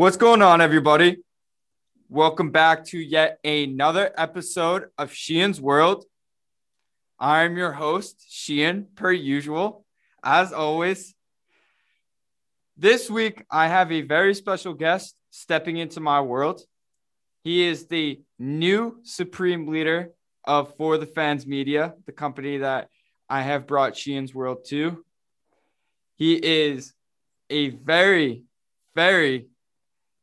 What's going on, everybody? Welcome back to yet another episode of Sheehan's World. I'm your host, Sheehan, per usual. As always, this week I have a very special guest stepping into my world. He is the new supreme leader of For the Fans Media, the company that I have brought Sheehan's World to. He is a very, very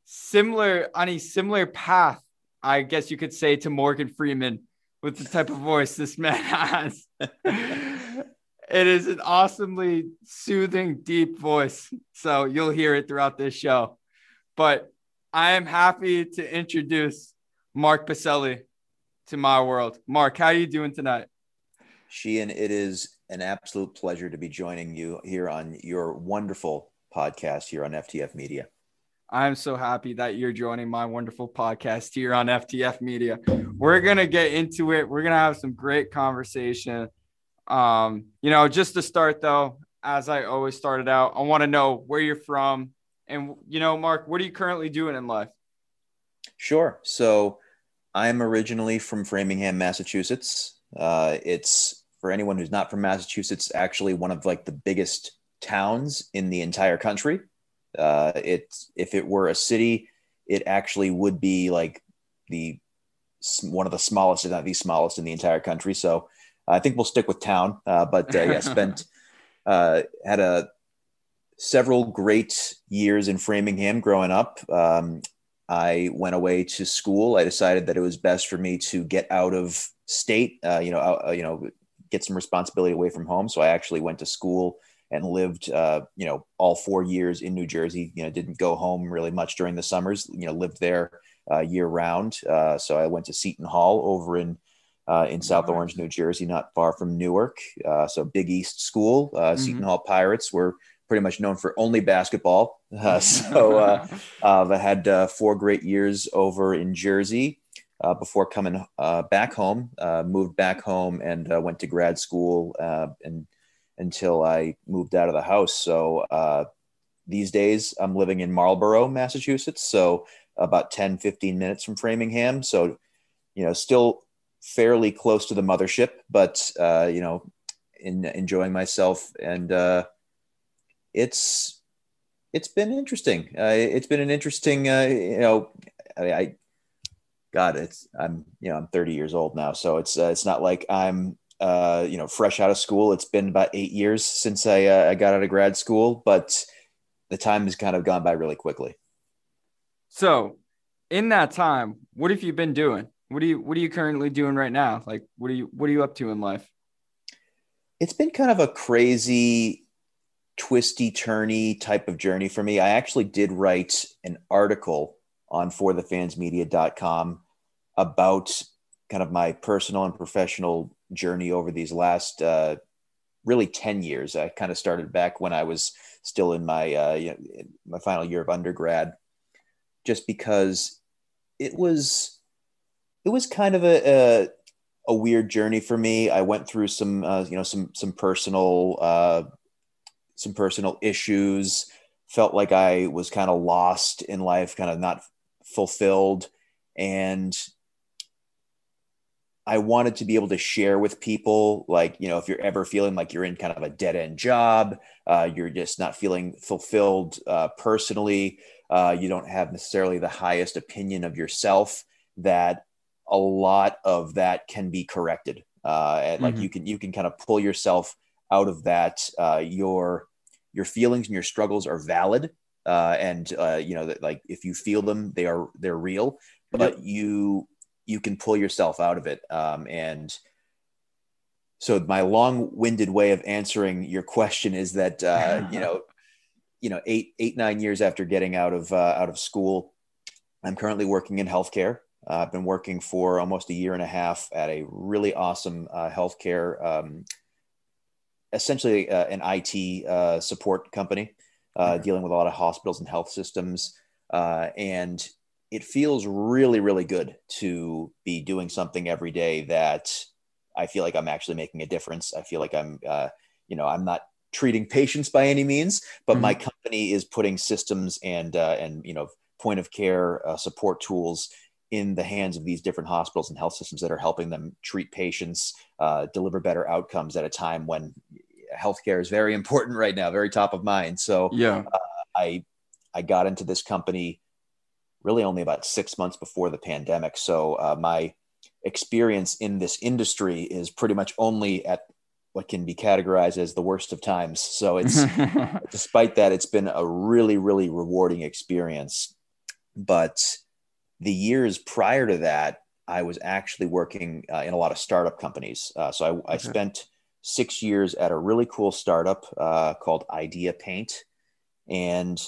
similar on a similar path, I guess you could say, to Morgan Freeman with the type of voice this man has. it is an awesomely soothing, deep voice. So you'll hear it throughout this show. But I am happy to introduce Mark Piselli to my world. Mark, how are you doing tonight? Sheehan, it is an absolute pleasure to be joining you here on your wonderful podcast here on FTF Media. I'm so happy that you're joining my wonderful podcast here on FTF Media. We're going to get into it. We're going to have some great conversation. Um, you know, just to start though, as I always started out, I want to know where you're from and you know, Mark, what are you currently doing in life? Sure. So, I'm originally from Framingham, Massachusetts. Uh, it's for anyone who's not from Massachusetts, actually one of like the biggest towns in the entire country. Uh, it's if it were a city, it actually would be like the one of the smallest, if not the smallest, in the entire country. So I think we'll stick with town. Uh, but uh, yeah, spent uh, had a several great years in Framingham growing up. Um, I went away to school. I decided that it was best for me to get out of state. Uh, you know, uh, you know, get some responsibility away from home. So I actually went to school and lived, uh, you know, all four years in New Jersey. You know, didn't go home really much during the summers. You know, lived there uh, year round. Uh, so I went to Seton Hall over in uh, in South Orange, New Jersey, not far from Newark. Uh, so Big East School. Uh, mm-hmm. Seton Hall Pirates were pretty much known for only basketball. so I had four great years over in Jersey. Uh, before coming uh, back home, uh, moved back home and went to grad school and until I moved out of the house. So uh, these days I'm living in Marlborough, Massachusetts. So about 10, 15 minutes from Framingham. So, you know, still fairly close to the mothership, but, uh, you know, in, enjoying myself. And uh, it's, it's been interesting. It's been an interesting, uh, you know, I, I, God, it's, I'm, you know, I'm 30 years old now. So it's, uh, it's not like I'm, uh, you know, fresh out of school. It's been about eight years since I, uh, I got out of grad school, but the time has kind of gone by really quickly. So, in that time, what have you been doing? What are you What are you currently doing right now? Like, what are you What are you up to in life? It's been kind of a crazy, twisty, turny type of journey for me. I actually did write an article on forthefansmedia.com about kind of my personal and professional journey over these last uh, really 10 years. I kind of started back when I was still in my uh, you know, my final year of undergrad, just because it was it was kind of a, a, a weird journey for me. I went through some uh, you know some some personal uh, some personal issues. Felt like I was kind of lost in life, kind of not fulfilled, and I wanted to be able to share with people, like, you know, if you're ever feeling like you're in kind of a dead end job, uh, you're just not feeling fulfilled uh, personally, uh, you don't have necessarily the highest opinion of yourself, that a lot of that can be corrected. Uh, and like mm-hmm. you can you can kind of pull yourself out of that. Uh, your your feelings and your struggles are valid, uh, and you know that like if you feel them, they are they're real. But yep. you you can pull yourself out of it. Um, and so my long-winded way of answering your question is that uh, you know, you know, eight eight nine years after getting out of uh, out of school, I'm currently working in healthcare. Uh, I've been working for almost a year and a half at a really awesome uh, healthcare, um, essentially uh, an IT uh, support company, uh, mm-hmm. dealing with a lot of hospitals and health systems. Uh, and it feels really, really good to be doing something every day that I feel like I'm actually making a difference. I feel like I'm, uh, you know, I'm not treating patients by any means, but mm-hmm. my company is putting systems and uh, and you know point of care uh, support tools in the hands of these different hospitals and health systems that are helping them treat patients, uh, deliver better outcomes at a time when healthcare is very important right now, very top of mind. So yeah, uh, I I got into this company really only about six months before the pandemic. So uh, my experience in this industry is pretty much only at what can be categorized as the worst of times. So it's despite that, it's been a really, really rewarding experience. But the years prior to that, I was actually working uh, in a lot of startup companies. Uh, so I, okay. I, spent six years at a really cool startup uh, called Idea Paint, and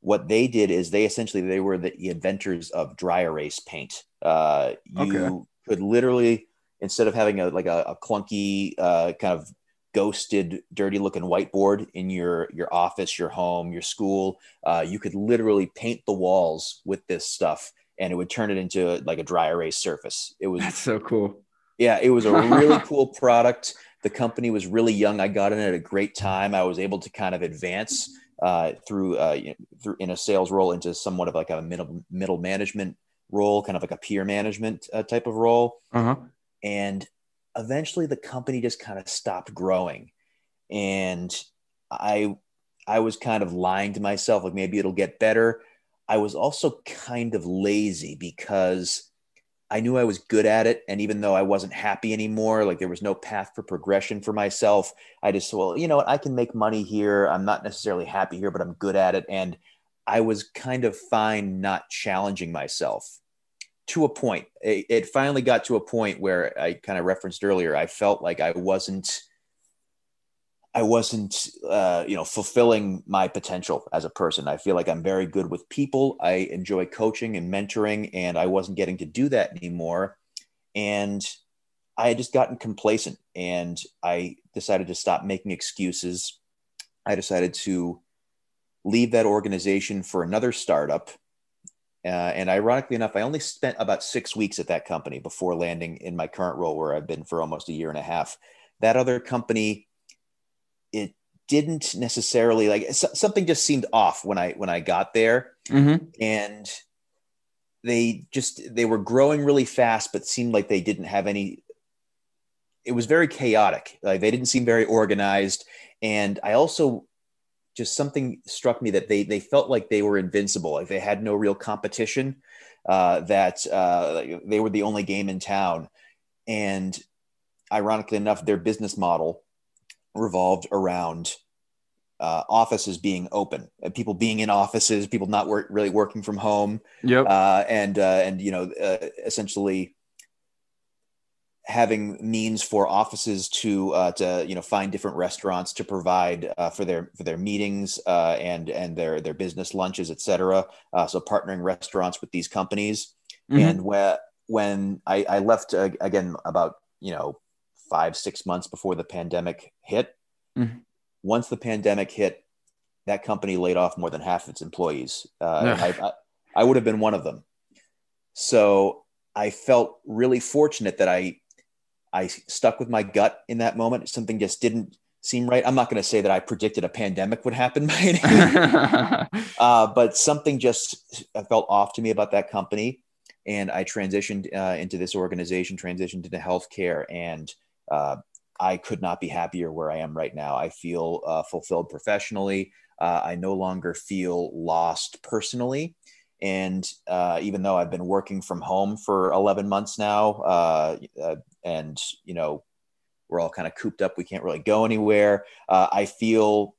what they did is they essentially they were the inventors of dry erase paint. Uh, you okay. could literally instead of having a like a, a clunky uh, kind of ghosted, dirty looking whiteboard in your your office, your home, your school, uh, you could literally paint the walls with this stuff and it would turn it into like a dry erase surface. It was That's so cool. Yeah, it was a really cool product. The company was really young. I got in at a great time. I was able to kind of advance uh, through uh, through in a sales role into somewhat of like a middle middle management role, kind of like a peer management uh, type of role. Uh-huh. And eventually, the company just kind of stopped growing, and I I was kind of lying to myself, like maybe it'll get better. I was also kind of lazy because I knew I was good at it. And even though I wasn't happy anymore, like there was no path for progression for myself, I just, well, you know what? I can make money here. I'm not necessarily happy here, but I'm good at it. And I was kind of fine not challenging myself to a point. It, it finally got to a point where I kind of referenced earlier, I felt like I wasn't I wasn't, uh, you know, fulfilling my potential as a person. I feel like I'm very good with people. I enjoy coaching and mentoring, and I wasn't getting to do that anymore. And I had just gotten complacent, and I decided to stop making excuses. I decided to leave that organization for another startup. Uh, and ironically enough, I only spent about six weeks at that company before landing in my current role, where I've been for almost a year and a half. That other company it didn't necessarily like something just seemed off when I when I got there, mm-hmm. and they just they were growing really fast, but seemed like they didn't have any. It was very chaotic. Like they didn't seem very organized, and I also just something struck me that they they felt like they were invincible, like they had no real competition, uh, that uh, they were the only game in town, and ironically enough, their business model revolved around uh, offices being open, uh, people being in offices, people not work, really working from home. Yep. Uh, and uh, and you know, uh, essentially having means for offices to uh, to you know find different restaurants to provide for their for their meetings and and their their business lunches, etc. so partnering restaurants with these companies. Mm-hmm. And when when I, I left again about you know five, six months before the pandemic hit. Mm-hmm. Once the pandemic hit, that company laid off more than half of its employees. Uh, I, I, I would have been one of them. So I felt really fortunate that I I stuck with my gut in that moment. Something just didn't seem right. I'm not going to say that I predicted a pandemic would happen by any uh, but something just felt off to me about that company. And I transitioned uh, into this organization, transitioned into healthcare, and uh, I could not be happier where I am right now. I feel uh, fulfilled professionally. Uh, I no longer feel lost personally. And uh, even though I've been working from home for 11 months now, uh, uh, and you know, we're all kind of cooped up, we can't really go anywhere. Uh, I feel,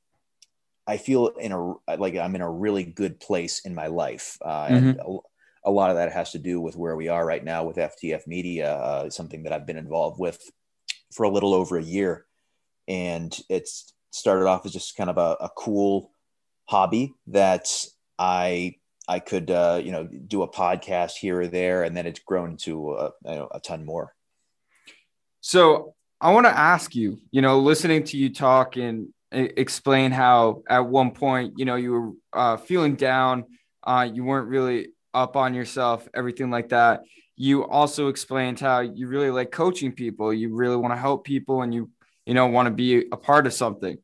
I feel in a like I'm in a really good place in my life, mm-hmm. and a, a, lot of that has to do with where we are right now with FTF Media, something that I've been involved with for a little over a year. And it's started off as just kind of a, a cool hobby that I I could uh, you know do a podcast here or there, and then it's grown to a, a ton more. So I want to ask you, you know, listening to you talk and explain how at one point, you know, you were uh, feeling down, uh, you weren't really up on yourself, everything like that you also explained how you really like coaching people you really want to help people and you you know want to be a part of something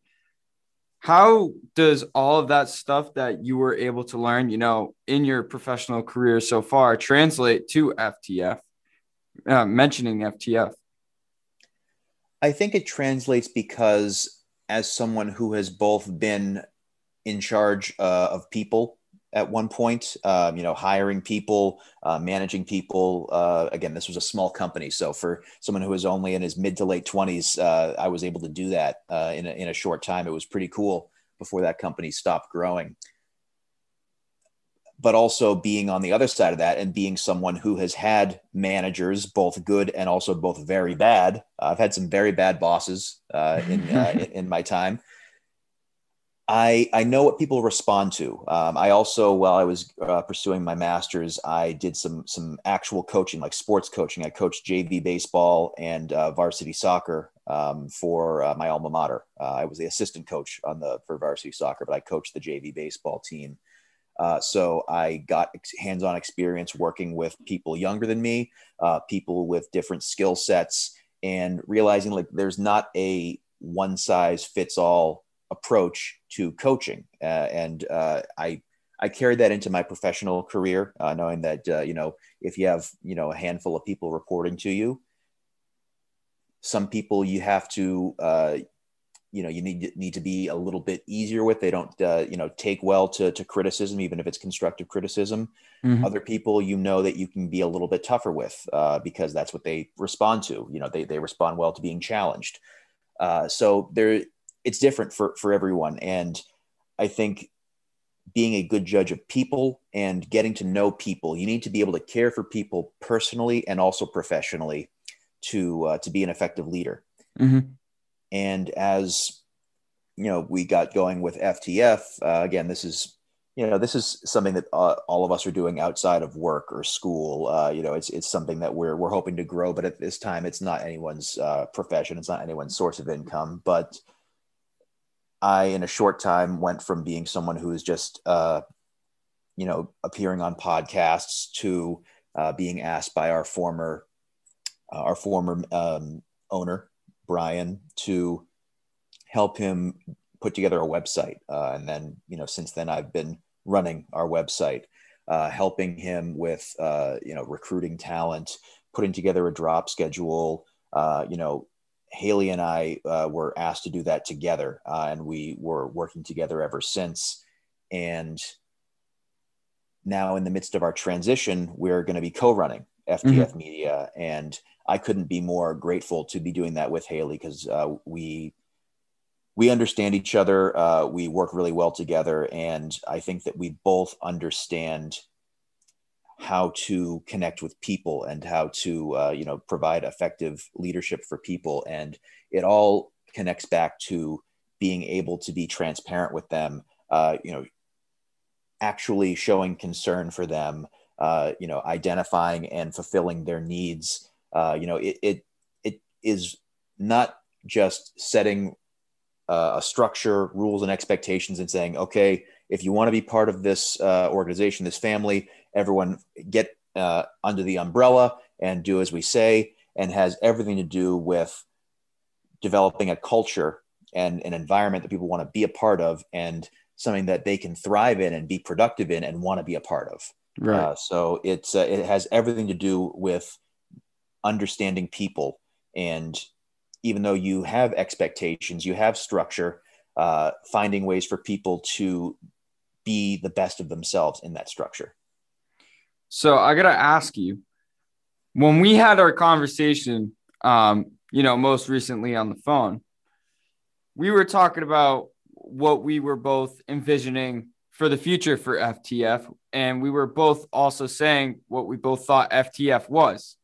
how does all of that stuff that you were able to learn, you know, in your professional career so far translate to FTF? Uh, mentioning FTF. I think it translates because as someone who has both been in charge uh, of people at one point, um, you know, hiring people, uh, managing people. Uh, again, this was a small company. So for someone who was only in his mid to late 20s, uh, I was able to do that uh, in, a, in a short time. It was pretty cool before that company stopped growing. But also being on the other side of that and being someone who has had managers, both good and also both very bad. I've had some very bad bosses uh, in, uh, in, in my time. I, I know what people respond to. Um, I also, while I was uh, pursuing my master's, I did some some actual coaching, like sports coaching. I coached JV baseball and uh, varsity soccer um, for uh, my alma mater. Uh, I was the assistant coach on the for varsity soccer, but I coached the JV baseball team. Uh, so I got hands-on experience working with people younger than me, uh, people with different skill sets, and realizing like there's not a one size fits all approach to coaching. Uh, and uh, I I carried that into my professional career, uh, knowing that uh, you know if you have you know a handful of people reporting to you, some people you have to uh, you know you need need to be a little bit easier with. They don't uh, you know take well to to criticism, even if it's constructive criticism. Mm-hmm. Other people you know that you can be a little bit tougher with because that's what they respond to. You know they they respond well to being challenged. so there it's different for for everyone. And i think being a good judge of people and getting to know people you need to be able to care for people personally and also professionally to uh, to be an effective leader. Mm-hmm. and as you know we got going with ftf uh, again this is you know this is something that uh, all of us are doing outside of work or school. Uh, you know it's, it's something that we're, we're hoping to grow but at this time it's not anyone's uh, profession. It's not anyone's source of income. But I, in a short time, went from being someone who is just, uh, you know, appearing on podcasts to uh, being asked by our former, uh, our former um, owner, Brian, to help him put together a website. Uh, and then, you know, since then, I've been running our website, uh, helping him with, uh, you know, recruiting talent, putting together a drop schedule, you know, Haley and I uh, were asked to do that together, uh, and we were working together ever since. And now, in the midst of our transition, we're going to be co-running FTF mm-hmm. Media, and I couldn't be more grateful to be doing that with Haley because uh, we we understand each other, uh, we work really well together, and I think that we both understand how to connect with people and how to uh, you know provide effective leadership for people. And it all connects back to being able to be transparent with them uh, you know actually showing concern for them uh, you know identifying and fulfilling their needs. Uh, you know it, it it is not just setting uh, a structure rules and expectations and saying okay if you want to be part of this uh, organization this family everyone get uh, under the umbrella and do as we say, and has everything to do with developing a culture and an environment that people want to be a part of and something that they can thrive in and be productive in and want to be a part of. Right. Uh, so it's uh, it has everything to do with understanding people and even though you have expectations, you have structure, uh, finding ways for people to be the best of themselves in that structure. So I gotta ask you, when we had our conversation, um, you know, most recently on the phone, we were talking about what we were both envisioning for the future for FTF, and we were both also saying what we both thought FTF was.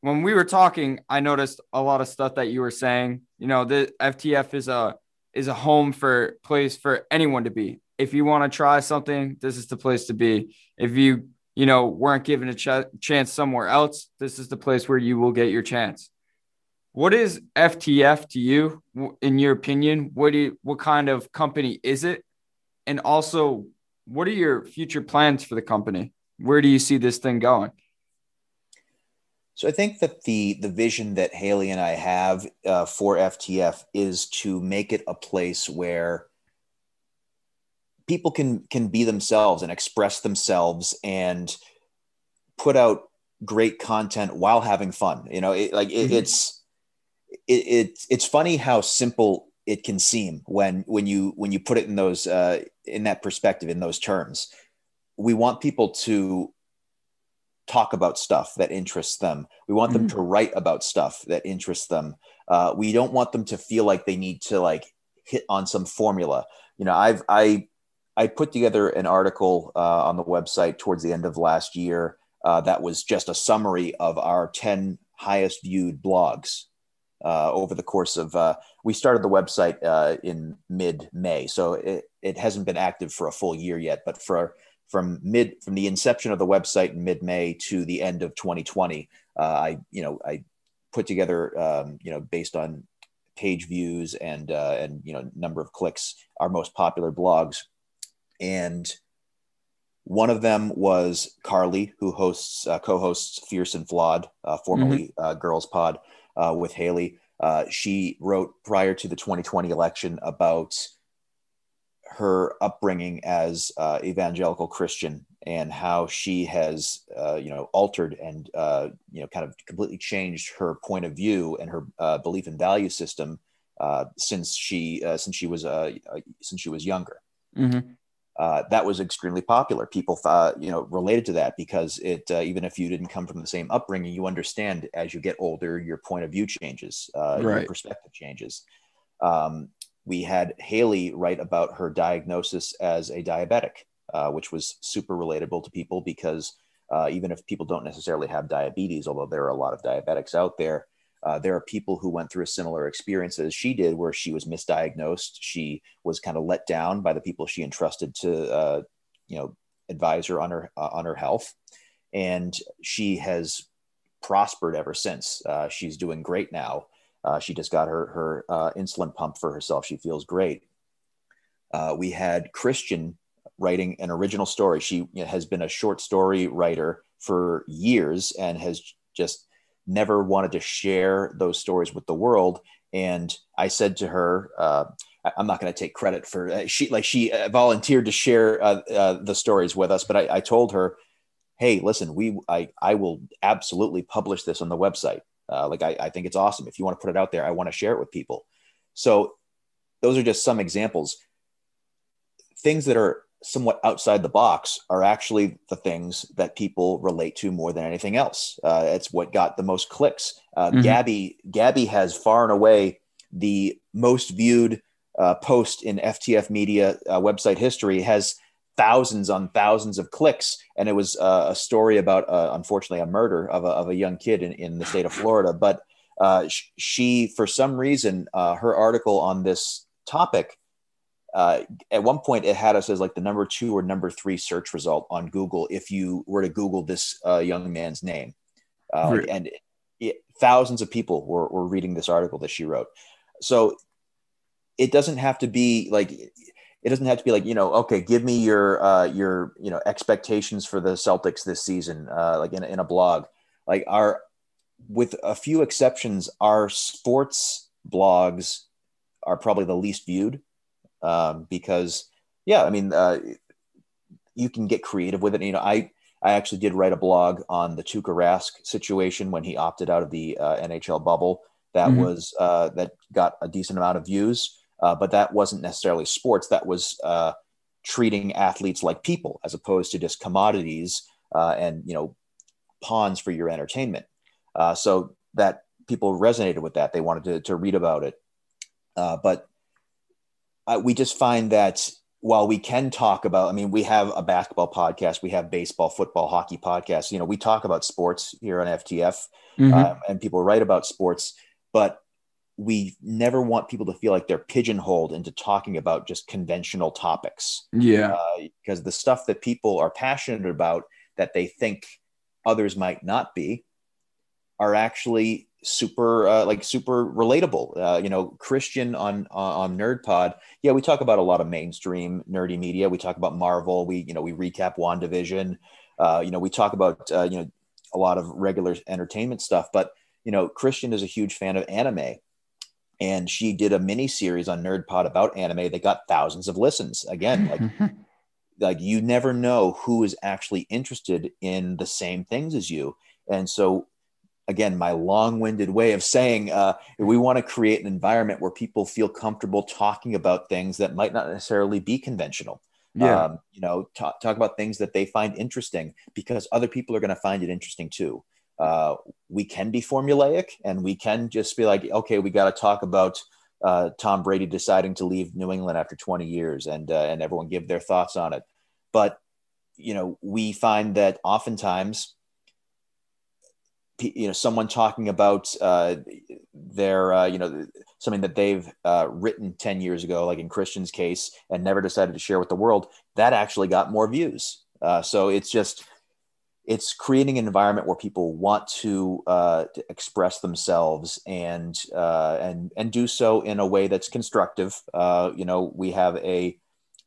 When we were talking, I noticed a lot of stuff that you were saying. You know, the FTF is a is a home for place for anyone to be. If you want to try something, this is the place to be. If you you know, weren't given a ch- chance somewhere else, this is the place where you will get your chance. What is FTF to you, in your opinion? What do you, what kind of company is it? And also, what are your future plans for the company? Where do you see this thing going? So I think that the the vision that Haley and I have uh, for FTF is to make it a place where people can can be themselves and express themselves and put out great content while having fun. You know, it, like it, mm-hmm. it's it, it, it's funny how simple it can seem when when you when you put it in those uh, in that perspective in those terms. We want people to talk about stuff that interests them. We want them mm-hmm. to write about stuff that interests them. Uh, we don't want them to feel like they need to like hit on some formula. You know, I've I I put together an article uh, on the website towards the end of last year uh, that was just a summary of our ten highest viewed blogs uh, over the course of. Uh, we started the website uh, in mid May, so it, it hasn't been active for a full year yet. But for from mid from the inception of the website in mid May to the end of 2020. Uh, I you know I put together um, you know based on page views and and you know number of clicks our most popular blogs, and one of them was Carly, who hosts uh, co-hosts Fierce and Flawed, uh, formerly mm-hmm. Uh, Girls Pod, uh, with Haley. she wrote prior to the 2020 election about her upbringing as uh, evangelical Christian and how she has, uh, you know, altered and uh, you know, kind of completely changed her point of view and her uh, belief and value system uh, since she uh, since she was since she was younger. Mm-hmm. That was extremely popular. People thought, you know, related to that because it, even if you didn't come from the same upbringing, you understand as you get older, your point of view changes, right. your perspective changes. Um, we had Haley write about her diagnosis as a diabetic, uh, which was super relatable to people because uh, even if people don't necessarily have diabetes, although there are a lot of diabetics out there, uh, there are people who went through a similar experience as she did, where she was misdiagnosed. She was kind of let down by the people she entrusted to, uh, you know, advise her on her uh, on her health, and she has prospered ever since. Uh, she's doing great now. Uh, she just got her her uh, insulin pump for herself. She feels great. We had Christian writing an original story. She has been a short story writer for years and has just never wanted to share those stories with the world. And I said to her, uh, I'm not going to take credit for uh, she like she uh, volunteered to share the stories with us, but I, I told her, "Hey, listen, we I I will absolutely publish this on the website." Uh, like I, I think it's awesome. If you want to put it out there, I want to share it with people. So those are just some examples. Things that are somewhat outside the box are actually the things that people relate to more than anything else. Uh, it's what got the most clicks. Uh, mm-hmm. Gabby Gabby has far and away the most viewed uh, post in FTF Media uh, website history. Has thousands on thousands of clicks. And it was uh, a story about, uh, unfortunately, a murder of a, of a young kid in, in the state of Florida. But uh, sh- she, for some reason, uh, her article on this topic, uh, at one point it had us as like the number two or number three search result on Google if you were to Google this uh, young man's name. Right. And it, it, thousands of people were, were reading this article that she wrote. So it doesn't have to be like it doesn't have to be like you know okay give me your uh, your you know expectations for the celtics this season uh, like in, in a blog like our with a few exceptions our sports blogs are probably the least viewed um, because yeah i mean uh, you can get creative with it you know i i actually did write a blog on the Tuukka Rask situation when he opted out of the uh, nhl bubble that mm-hmm. was uh, that got a decent amount of views uh, but that wasn't necessarily sports. That was uh, treating athletes like people as opposed to just commodities uh, and you know pawns for your entertainment. Uh, so that people resonated with that. They wanted to, to read about it. Uh, we just find that while we can talk about, I mean, we have a basketball podcast, we have baseball, football, hockey podcasts. You know, we talk about sports here on FTF, mm-hmm. Uh, and people write about sports. But we never want people to feel like they're pigeonholed into talking about just conventional topics. Yeah. Uh, because the stuff that people are passionate about that they think others might not be are actually super uh, like super relatable uh, you know christian on on nerd pod yeah we talk about a lot of mainstream nerdy media. We talk about marvel. We you know we recap wandavision. Uh, you know we talk about uh, you know a lot of regular entertainment stuff. But you know, Christian is a huge fan of anime, and she did a mini series on nerd pod about anime that got thousands of listens. Again, like like you never know who is actually interested in the same things as you, and so again my long-winded way of saying uh, we want to create an environment where people feel comfortable talking about things that might not necessarily be conventional yeah. Um, you know, talk, talk about things that they find interesting because other people are going to find it interesting too. Uh, we can be formulaic and we can just be like, okay, we got to talk about uh, Tom Brady deciding to leave New England after 20 years and, uh, and everyone give their thoughts on it. But, you know, we find that oftentimes you know someone talking about uh, their uh, you know something that they've uh, written 10 years ago like in christian's case and never decided to share with the world that actually got more views uh, so it's just it's creating an environment where people want to, uh, to express themselves and uh, and and do so in a way that's constructive you know we have a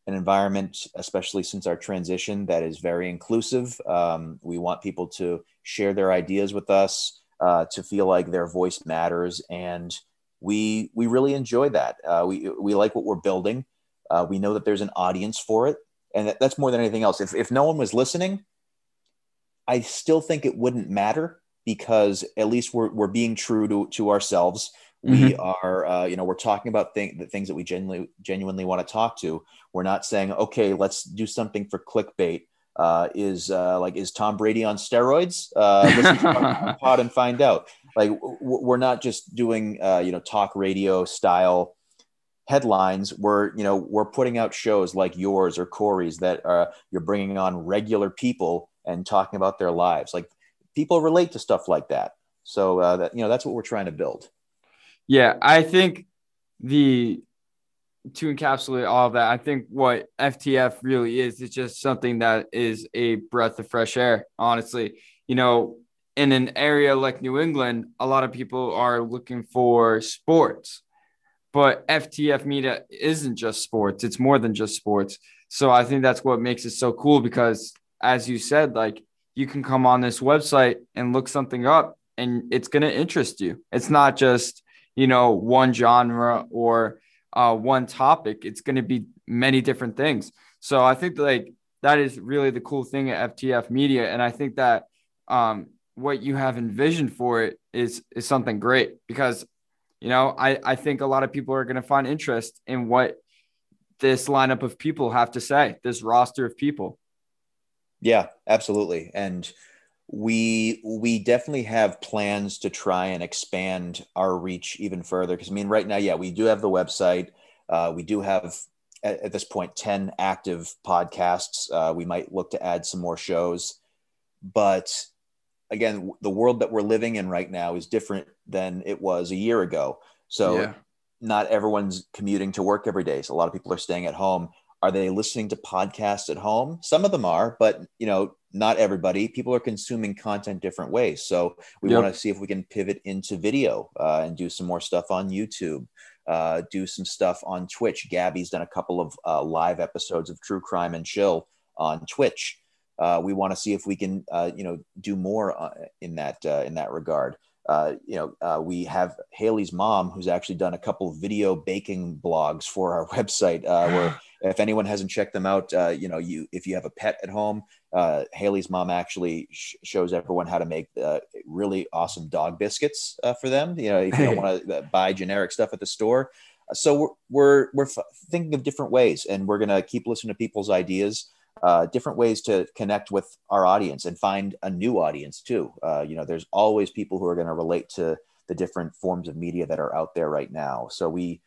an environment, especially since our transition, that is very inclusive. Um, we want people to share their ideas with us, uh, to feel like their voice matters, and we we really enjoy that. Uh, we we like what we're building. Uh, we know that there's an audience for it, and that, that's more than anything else. If if no one was listening, I still think it wouldn't matter because at least we're we're being true to to ourselves. We mm-hmm. are, uh, you know, we're talking about thing, the things that we genuinely genuinely want to talk to. We're not saying, okay, let's do something for clickbait. Uh, is uh, like, is Tom Brady on steroids? Uh, listen to pod and find out. Like, we're not just doing, uh, you know, talk radio style headlines. We're, you know, we're putting out shows like yours or Corey's that uh, you're bringing on regular people and talking about their lives. Like, people relate to stuff like that. So uh, that you know, that's what we're trying to build. Yeah, I think the to encapsulate all of that, I think what FTF really is is just something that is a breath of fresh air. Honestly, you know, in an area like New England, a lot of people are looking for sports, but FTF media isn't just sports; it's more than just sports. So I think that's what makes it so cool because, as you said, like you can come on this website and look something up, and it's going to interest you. It's not just you know one genre or uh, one topic it's going to be many different things. So i think like that is really the cool thing at ftf media and i think that um, what you have envisioned for it is is something great because you know i i think a lot of people are going to find interest in what this lineup of people have to say this roster of people. Yeah absolutely. And we we definitely have plans to try and expand our reach even further because i mean right now yeah we do have the website. Uh, we do have at, at, this point 10 active podcasts. Uh, we might look to add some more shows. But again the world that we're living in right now is different than it was a year ago. So yeah. not everyone's commuting to work every day. So a lot of people are staying at home. Are they listening to podcasts at home? Some of them are but you know not everybody people are consuming content different ways. So we yep. want to see if we can pivot into video uh, and do some more stuff on youtube uh, do some stuff on twitch. Gabby's done a couple of uh, live episodes of true crime and chill on twitch. Uh, we want to see if we can uh, you know do more uh, in that in that regard you know uh, we have haley's mom who's actually done a couple video baking blogs for our website Uh, where if anyone hasn't checked them out, uh, you know, you if you have a pet at home, uh, Haley's mom actually sh- shows everyone how to make uh, really awesome dog biscuits uh, for them. You know, if you don't want to uh, buy generic stuff at the store, so we're we're, we're f- thinking of different ways, and we're gonna keep listening to people's ideas. Uh, different ways to connect with our audience and find a new audience too. you know, there's always people who are going to relate to the different forms of media that are out there right now. So we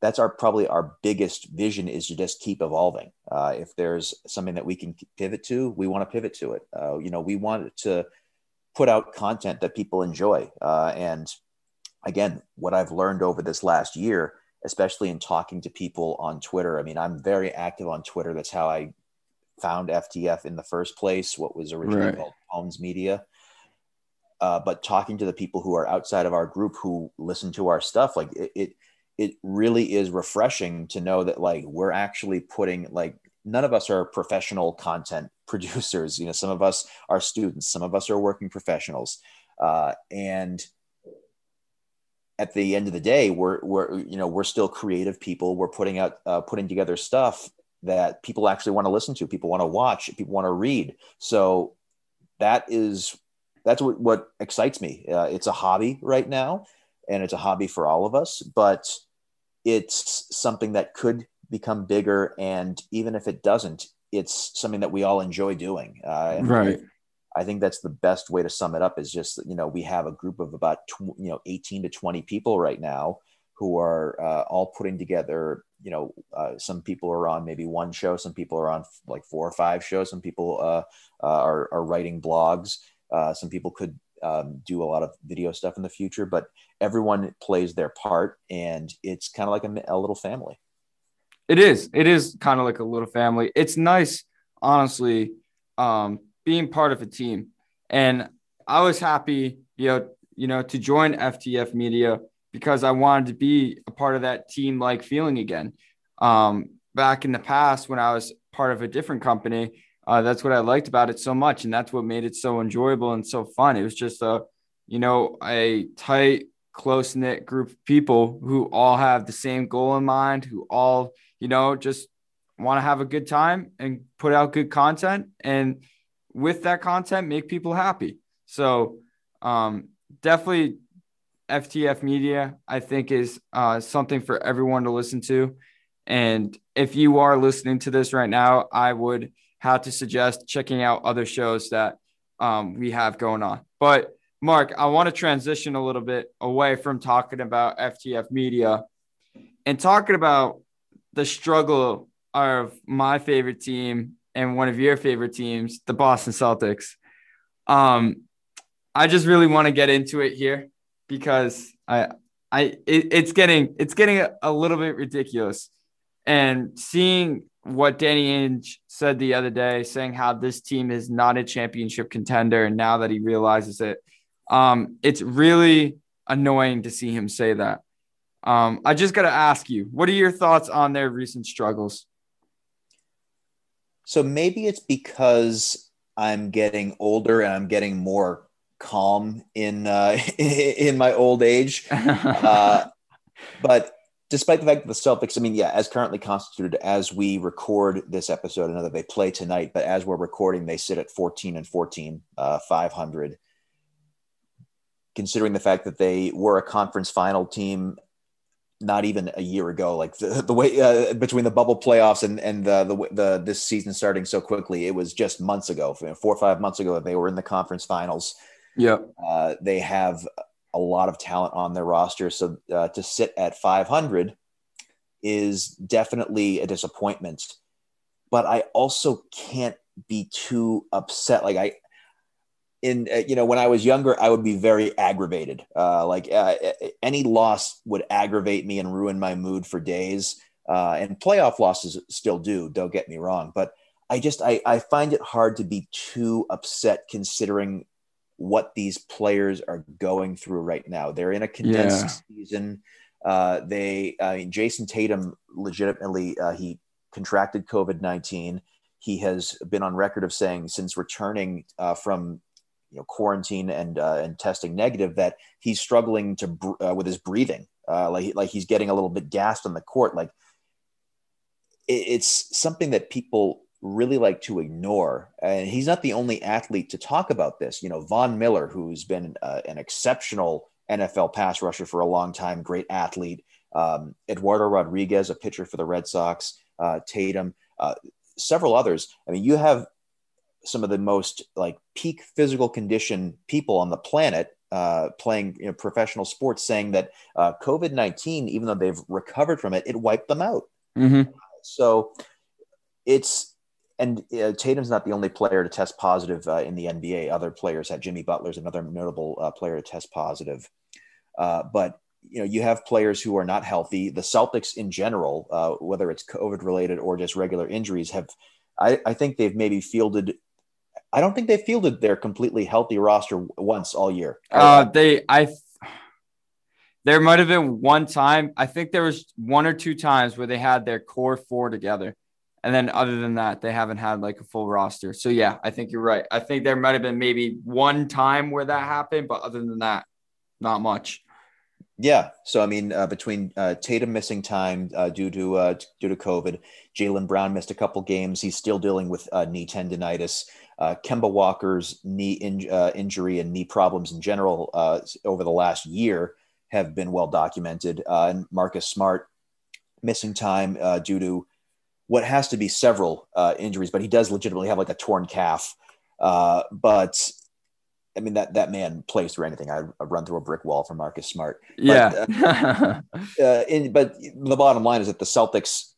that's our probably our biggest vision is to just keep evolving. Uh, if there's something that we can pivot to, we want to pivot to it. Uh, you know, we want to put out content that people enjoy. Uh, and again, what I've learned over this last year, especially in talking to people on Twitter, I mean, I'm very active on Twitter. That's how I found FTF in the first place. What was originally right. called Homes Media. Uh, but talking to the people who are outside of our group who listen to our stuff, like it, it it really is refreshing to know that like we're actually putting like none of us are professional content producers. You know, some of us are students, some of us are working professionals, uh, and at the end of the day, we're we're you know we're still creative people. We're putting out uh, putting together stuff that people actually want to listen to, people want to watch, people want to read. So that is that's what, what excites me. Uh, it's a hobby right now, and it's a hobby for all of us, but it's something that could become bigger. And even if it doesn't, it's something that we all enjoy doing. Uh, right. I think that's the best way to sum it up is just, you know, we have a group of about, tw- you know, 18 to 20 people right now who are uh, all putting together, you know, uh, some people are on maybe one show, some people are on like four or five shows, some people uh, uh are, are writing blogs, uh, some people could um, do a lot of video stuff in the future, but everyone plays their part and it's kind of like a, a little family. It is. It is kind of like a little family. It's nice, honestly, um, being part of a team. And I was happy, you know, you know, to join FTF Media because I wanted to be a part of that team like feeling again. Um, back in the past, when I was part of a different company, uh, that's what I liked about it so much, and that's what made it so enjoyable and so fun. It was just a, you know, a tight, close knit group of people who all have the same goal in mind, who all, you know, just want to have a good time and put out good content, and with that content, make people happy. So, um, definitely FTF Media, I think, is uh, something for everyone to listen to. And if you are listening to this right now, I would have to suggest checking out other shows that um, we have going on. But Mark, I want to transition a little bit away from talking about FTF Media and talking about the struggle of my favorite team and one of your favorite teams, the Boston Celtics. Um, I just really want to get into it here because I I it, it's getting it's getting a, a, little bit ridiculous. And seeing what Danny Ainge said the other day, saying how this team is not a championship contender, and now that he realizes it, um, it's really annoying to see him say that. Um, I just got to ask you, what are your thoughts on their recent struggles? So maybe it's because I'm getting older and I'm getting more calm in uh, in my old age. Uh, but despite the fact that the Celtics, I mean, yeah, as currently constituted, as we record this episode, I know that they play tonight, but as we're recording, they sit at 14 and 14, uh, 500. Considering the fact that they were a conference final team not even a year ago, like the, the way uh, between the bubble playoffs and and the, the the this season starting so quickly, it was just months ago, four or five months ago, that they were in the conference finals. Yeah. Uh, they have a lot of talent on their roster. So uh, to sit at 500 is definitely a disappointment. But I also can't be too upset. Like I, in uh, you know when I was younger, I would be very aggravated. Uh, like uh, any loss would aggravate me and ruin my mood for days. Uh, and playoff losses still do. Don't get me wrong, but I just I, I find it hard to be too upset considering what these players are going through right now. They're in a condensed yeah. season. Uh, they, I mean, Jayson Tatum legitimately, uh, he contracted COVID 19. He has been on record of saying since returning uh, from you know, quarantine and uh, and testing negative that he's struggling to uh, with his breathing, uh, like like he's getting a little bit gassed on the court. Like it, it's something that people really like to ignore. And he's not the only athlete to talk about this. You know, Von Miller, who's been uh, an exceptional NFL pass rusher for a long time, great athlete. Um, Eduardo Rodriguez, a pitcher for the Red Sox, uh, Tatum, uh, several others. I mean, you have some of the most like peak physical condition people on the planet uh, playing you know, professional sports saying that uh, COVID 19, even though they've recovered from it, it wiped them out. Mm-hmm. So it's and uh, Tatum's not the only player to test positive uh, in the NBA. Other players had Jimmy Butler's another notable uh, player to test positive. Uh, but you know, you have players who are not healthy. The Celtics in general, uh, whether it's COVID related or just regular injuries, have I, I, think they've maybe fielded. I don't think they fielded their completely healthy roster once all year. Uh, they I. There might have been one time. I think there was one or two times where they had their core four together And then other than that, they haven't had like a full roster. So yeah, I think you're right. I think there might have been maybe one time where that happened, but other than that, not much. Yeah. So I mean, uh, between uh, Tatum missing time uh, due to uh, due to COVID, Jaylen Brown missed a couple games. He's still dealing with uh, knee tendonitis. Uh, Kemba Walker's knee in, injury and knee problems in general over the last year have been well documented. and Marcus Smart missing time due to what has to be several injuries, but he does legitimately have like a torn calf. but I mean that that man plays through anything. I, I run through a brick wall for Marcus Smart. But, yeah. uh, uh, in, but the bottom line is that the Celtics,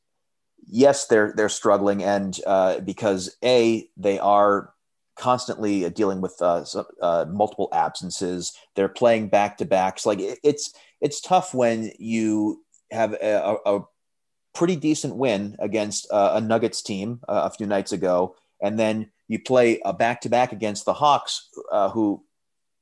yes, they're they're struggling, and uh, because a they are constantly dealing with uh, uh, multiple absences. They're playing back to backs. Like it, it's it's tough when you have a, a pretty decent win against uh, a Nuggets team a few nights ago, and then you play a back to back against the Hawks, uh, who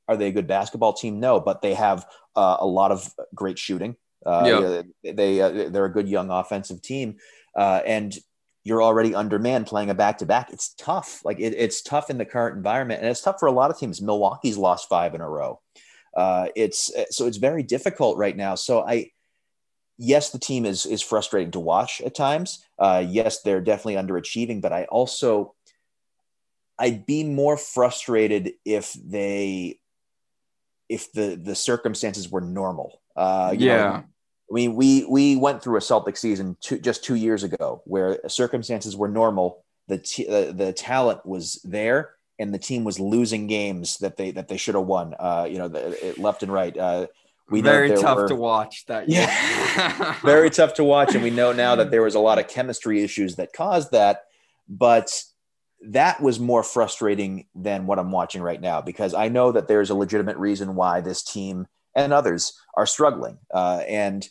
are they a good basketball team? No, but they have uh, a lot of great shooting. Uh, yep. They uh, they're a good young offensive team, uh, and you're already undermanned playing a back to back. It's tough. Like it, it's tough in the current environment, and it's tough for a lot of teams. Milwaukee's lost five in a row. Uh, it's so it's very difficult right now. So I yes, the team is is frustrating to watch at times. Uh, yes, they're definitely underachieving, but I also I'd be more frustrated if they if the the circumstances were normal. Uh, yeah. Know, I mean, we we went through a Celtic season two, just two years ago where circumstances were normal. The t- uh, the talent was there, and the team was losing games that they that they should have won. Uh, you know, the, left and right. Uh, we very tough were, to watch that. Yeah, very tough to watch, and we know now that there was a lot of chemistry issues that caused that. But that was more frustrating than what I'm watching right now because I know that there's a legitimate reason why this team and others are struggling. Uh, and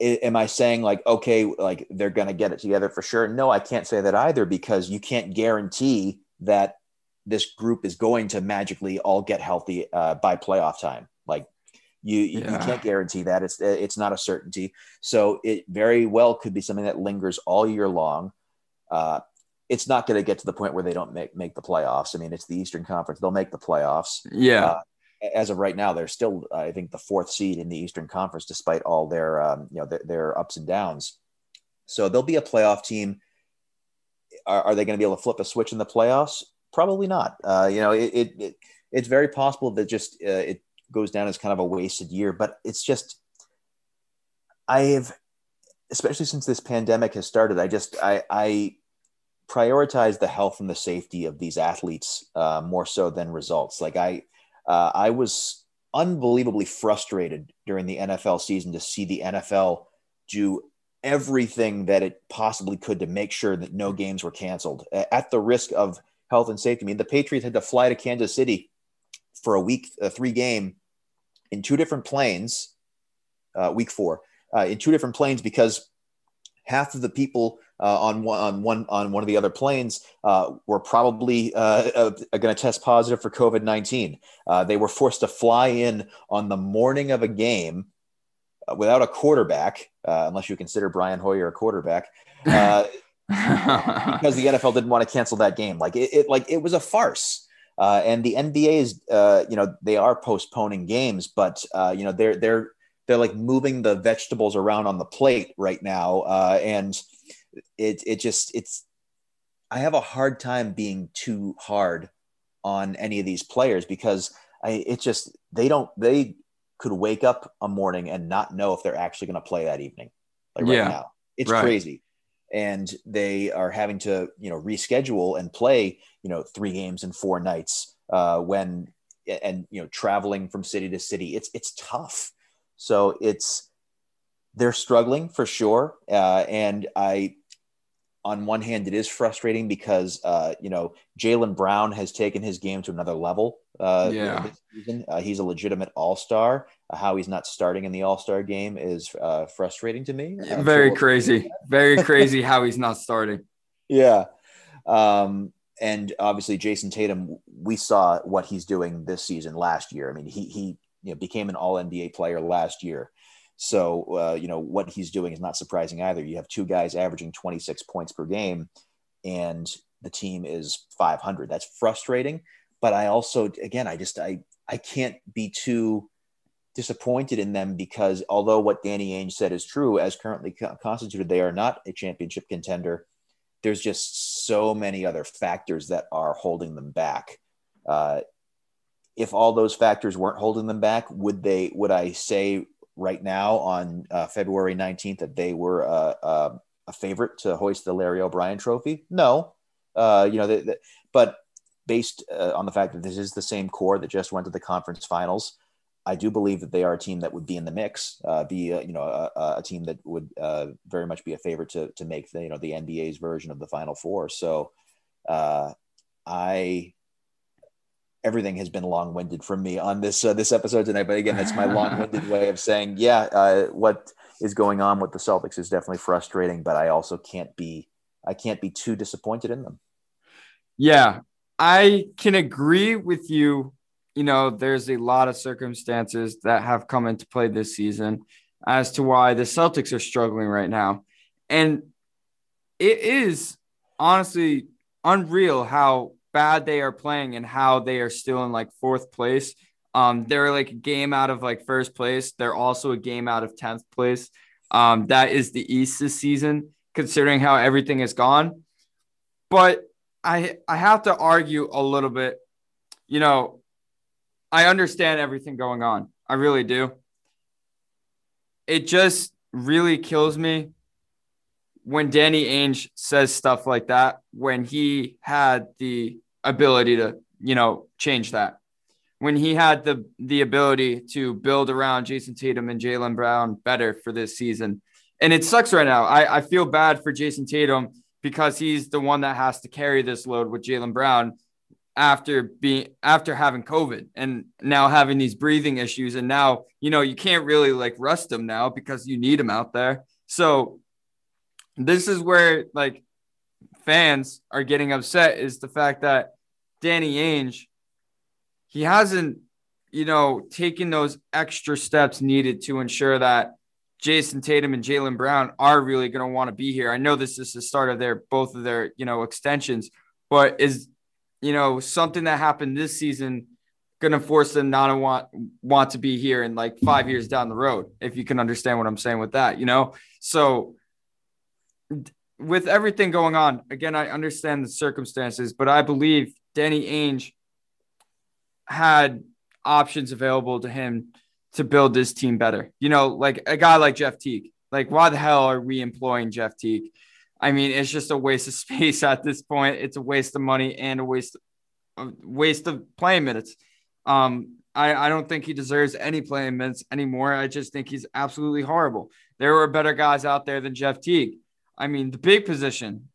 am I saying like, okay, like they're going to get it together for sure? No, I can't say that either because you can't guarantee that this group is going to magically all get healthy uh, by playoff time. Like you, yeah. you can't guarantee that. It's it's not a certainty. So it very well could be something that lingers all year long. Uh, it's not going to get to the point where they don't make make the playoffs. I mean, it's the Eastern Conference; they'll make the playoffs. Yeah. Uh, as of right now, they're still, I think, the fourth seed in the Eastern Conference, despite all their, um, you know, their, their, ups and downs. So they'll be a playoff team. Are, are they going to be able to flip a switch in the playoffs? Probably not. Uh, you know, it, it, it, it's very possible that just uh, it goes down as kind of a wasted year. But it's just, I have, especially since this pandemic has started, I just, I, I prioritize the health and the safety of these athletes uh, more so than results. Like I, uh, I was unbelievably frustrated during the NFL season to see the NFL do everything that it possibly could to make sure that no games were canceled at the risk of health and safety. I mean, the Patriots had to fly to Kansas City for a week, a three game in two different planes, uh, week four, uh, in two different planes because half of the people uh, on one on one on one of the other planes uh, were probably uh, uh going to test positive for COVID nineteen. Uh, they were forced to fly in on the morning of a game uh, without a quarterback, unless you consider Brian Hoyer a quarterback. because the NFL didn't want to cancel that game, like it, it like it was a farce. Uh, and the NBA is, uh, you know, they are postponing games, but uh, you know they're they're they're like moving the vegetables around on the plate right now, and it it just it's I have a hard time being too hard on any of these players because I it just they don't they could wake up a morning and not know if they're actually going to play that evening. Like right now, it's right. crazy, and they are having to you know reschedule and play you know three games in four nights uh, when and you know traveling from city to city. It's it's tough. So it's they're struggling for sure, uh, and I on one hand, it is frustrating because uh, you know Jaylen Brown has taken his game to another level. Uh, yeah, this season. Uh, he's a legitimate All Star. Uh, how he's not starting in the All Star game is uh, frustrating to me. I'm Very sure crazy. Very crazy how he's not starting. Yeah, um, and obviously Jayson Tatum. We saw what he's doing this season. Last year, I mean, he he you know became an All NBA player last year. So, uh, you know, what he's doing is not surprising either. You have two guys averaging 26 points per game, and the team is 500. That's frustrating. But I also, again, I just, I, I can't be too disappointed in them because although what Danny Ainge said is true, as currently constituted, they are not a championship contender. There's just so many other factors that are holding them back. Uh, if all those factors weren't holding them back, would they? Would I say right now on uh, February 19th that they were uh, uh, a favorite to hoist the Larry O'Brien Trophy? No, uh, you know, they, they, but based uh, on the fact that this is the same core that just went to the conference finals, I do believe that they are a team that would be in the mix, uh, be you know a, a, team that would very much be a favorite to to make the you know the NBA's version of the Final Four. So I everything has been long-winded from me on this uh, this episode tonight. But again, that's my long-winded way of saying, yeah, uh, what is going on with the Celtics is definitely frustrating. But I also can't be I can't be too disappointed in them. Yeah, I can agree with you. You know, there's a lot of circumstances that have come into play this season as to why the Celtics are struggling right now, and it is honestly unreal how bad they are playing and how they are still in like fourth place. Um, they're like a game out of like first place. They're also a game out of 10th place. Um, that is the East this season, considering how everything has gone. But I I have to argue a little bit. You know, I understand everything going on. I really do. It just really kills me when Danny Ainge says stuff like that when he had the ability to, you know, change that. When he had the the ability to build around Jayson Tatum and Jaylen Brown better for this season. And it sucks right now. I, I feel bad for Jayson Tatum because he's the one that has to carry this load with Jaylen Brown after being after having COVID and now having these breathing issues. And now, you know, you can't really like rust them now because you need them out there. So this is where like fans are getting upset is the fact that Danny Ainge, he hasn't, you know, taken those extra steps needed to ensure that Jayson Tatum and Jaylen Brown are really going to want to be here. I know this is the start of their both of their, you know, extensions, but is, you know, something that happened this season going to force them not to want want to be here in like five years down the road, if you can understand what I'm saying with that, you know? So with everything going on, again, I understand the circumstances, but I believe Danny Ainge had options available to him to build this team better. You know, like a guy like Jeff Teague. Like, why the hell are we employing Jeff Teague? I mean, it's just a waste of space at this point. It's a waste of money and a waste, waste of playing minutes. Um, I, I don't think he deserves any playing minutes anymore. I just think he's absolutely horrible. There were better guys out there than Jeff Teague. I mean, the big position,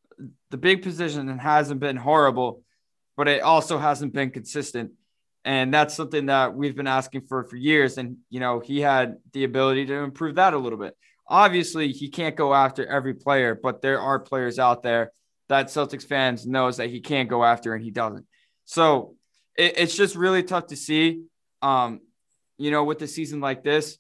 the big position hasn't been horrible but it also hasn't been consistent. And that's something that we've been asking for for years. And, you know, he had the ability to improve that a little bit. Obviously, he can't go after every player, but there are players out there that Celtics fans knows that he can't go after and he doesn't. So it, it's just really tough to see. Um, you know, with a season like this,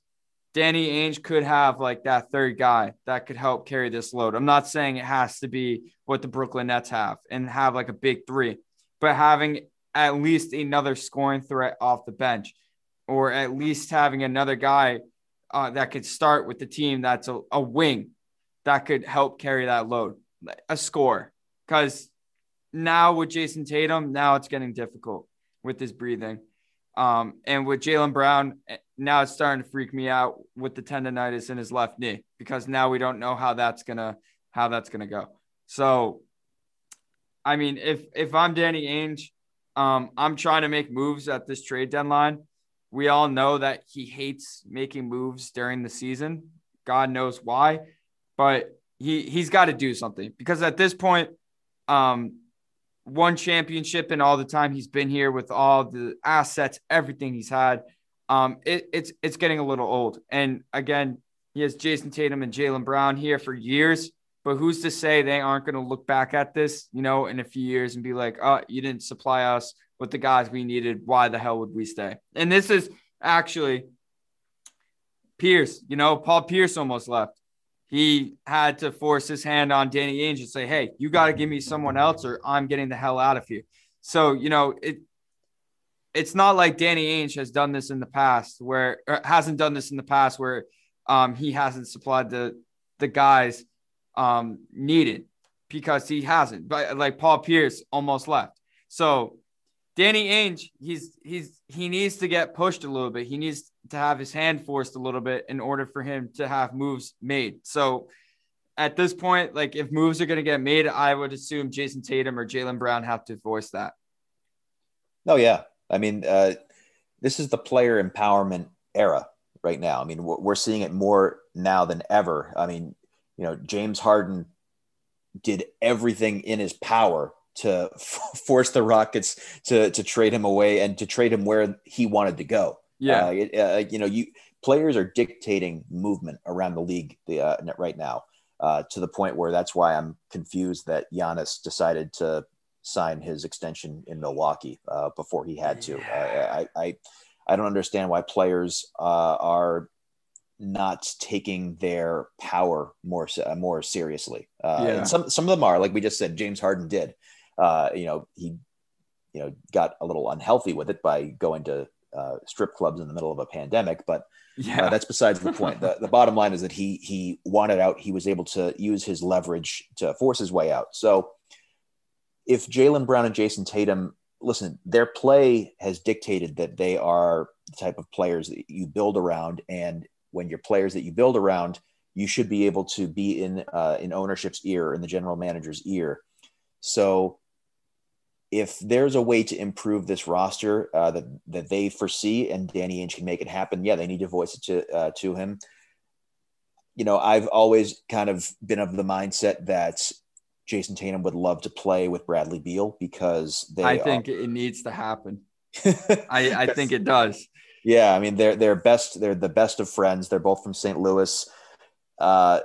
Danny Ainge could have like that third guy that could help carry this load. I'm not saying it has to be what the Brooklyn Nets have and have like a big three but having at least another scoring threat off the bench, or at least having another guy uh, that could start with the team that's a, a wing that could help carry that load, a score. Because now with Jayson Tatum, now it's getting difficult with his breathing. Um, and with Jaylen Brown, eh, now it's starting to freak me out with the tendonitis in his left knee because now we don't know how that's gonna how that's gonna go. So I mean, if if I'm Danny Ainge, um, I'm trying to make moves at this trade deadline. We all know that he hates making moves during the season. God knows why, but he he's got to do something because at this point, um, one championship and all the time he's been here with all the assets, everything he's had, um, it, it's it's getting a little old. And again, he has Jayson Tatum and Jaylen Brown here for years. But who's to say they aren't going to look back at this, you know, in a few years and be like, oh, you didn't supply us with the guys we needed. Why the hell would we stay? And this is actually Pierce, you know, Paul Pierce almost left. He had to force his hand on Danny Ainge and say, "Hey, you got to give me someone else, or I'm getting the hell out of here." So you know, it it's not like Danny Ainge has done this in the past, where hasn't done this in the past, where um, he hasn't supplied the the guys um, needed because he hasn't. But like Paul Pierce almost left, so Danny Ainge, he's he's he needs to get pushed a little bit. He needs to have his hand forced a little bit in order for him to have moves made. So at this point, like if moves are going to get made, I would assume Jayson Tatum or Jaylen Brown have to voice that. Oh yeah, I mean, uh, this is the player empowerment era right now. I mean, we're seeing it more now than ever. I mean, you know, James Harden did everything in his power to f- force the Rockets to to trade him away and to trade him where he wanted to go. Yeah, uh, it, uh, you know, you players are dictating movement around the league the, uh, right now uh, to the point where that's why I'm confused that Giannis decided to sign his extension in Milwaukee uh, before he had to. I, I I don't understand why players uh, are not taking their power more more seriously. Uh, yeah. And some some of them are, like we just said, James Harden did. Uh, you know, he you know got a little unhealthy with it by going to uh, strip clubs in the middle of a pandemic, but. Uh, yeah. that's besides the point. the, the bottom line is that he he wanted out. He was able to use his leverage to force his way out. So, if Jaylen Brown and Jayson Tatum listen, their play has dictated that they are the type of players that you build around. And when you're players that you build around, you should be able to be in uh, in ownership's ear, in the general manager's ear. So, if there's a way to improve this roster uh, that that they foresee, and Danny Ainge can make it happen, yeah, they need to voice it to uh, to him. You know, I've always kind of been of the mindset that Jayson Tatum would love to play with Bradley Beal because they. I think are, it needs to happen. I, I think it does. Yeah, I mean they're they're best. They're the best of friends. They're both from St. Louis. Uh,